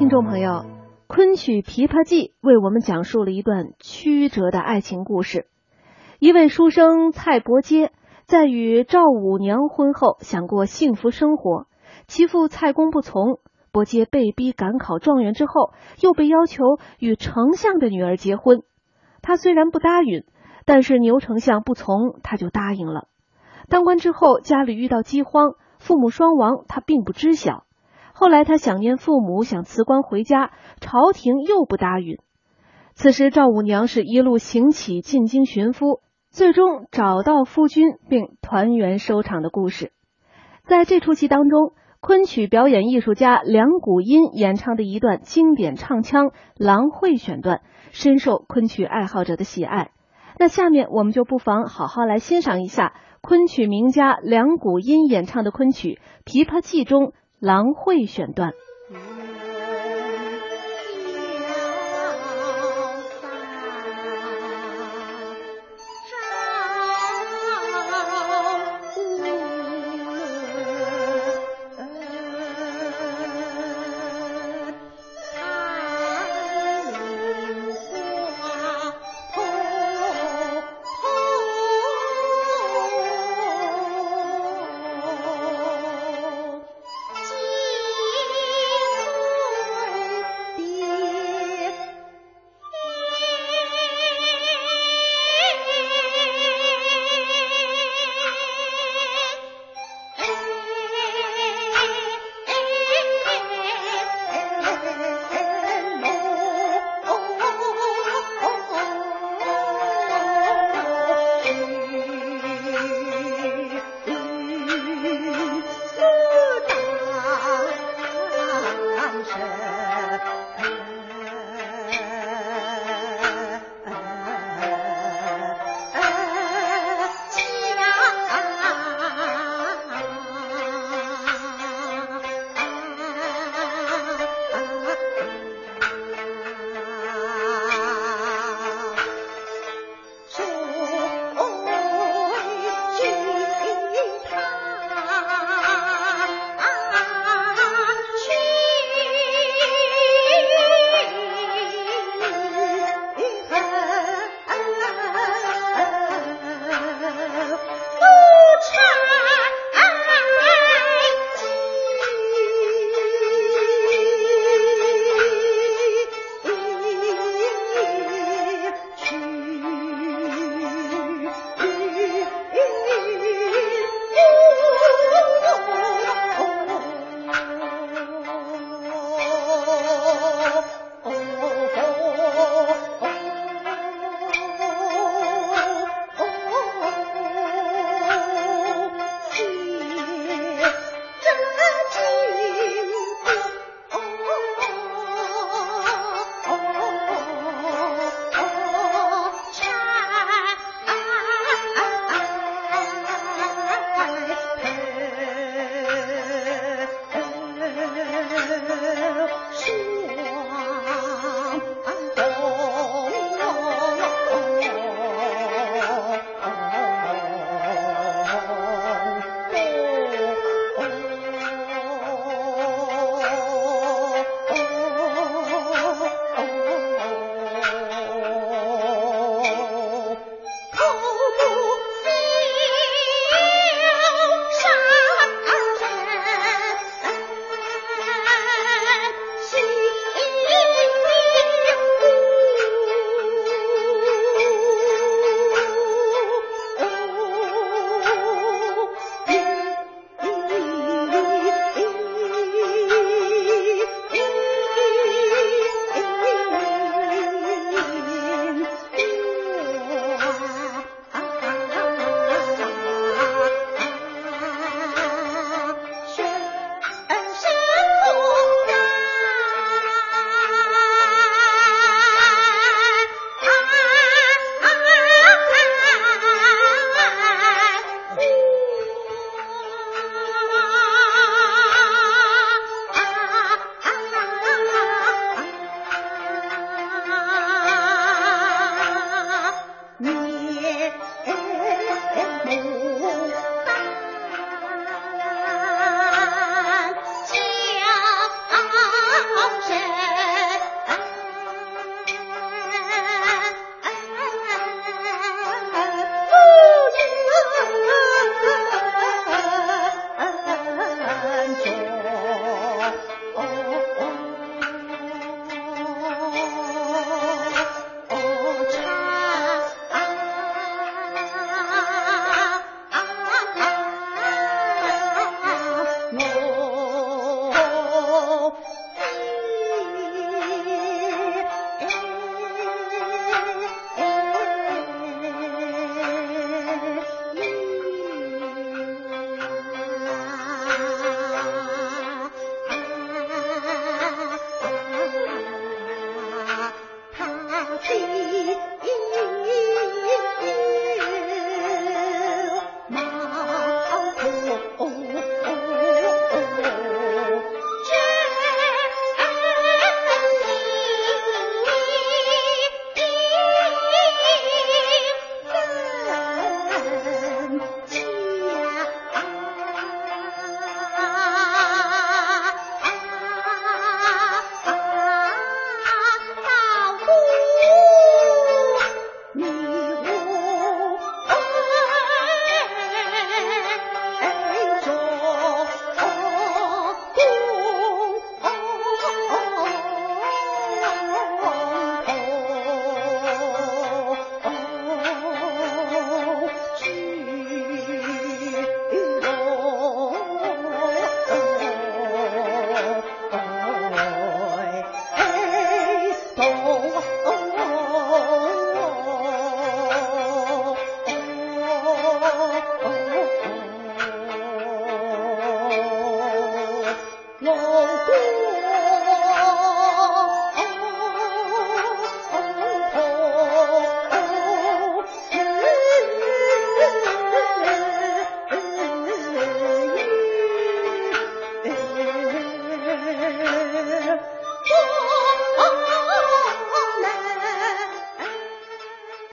听众朋友，《昆曲琵琶记》为我们讲述了一段曲折的爱情故事。一位书生蔡伯阶在与赵五娘婚后，想过幸福生活。其父蔡公不从，伯阶被逼赶考状元之后，又被要求与丞相的女儿结婚。他虽然不答应，但是牛丞相不从，他就答应了。当官之后，家里遇到饥荒，父母双亡，他并不知晓。后来他想念父母，想辞官回家，朝廷又不答应。此时赵五娘是一路行乞进京寻夫，最终找到夫君，并团圆收场的故事。在这出戏当中，昆曲表演艺术家梁谷音演唱的一段经典唱腔《狼会》选段，深受昆曲爱好者的喜爱。那下面我们就不妨好好来欣赏一下昆曲名家梁谷音演唱的昆曲《琵琶记》中。狼会选段。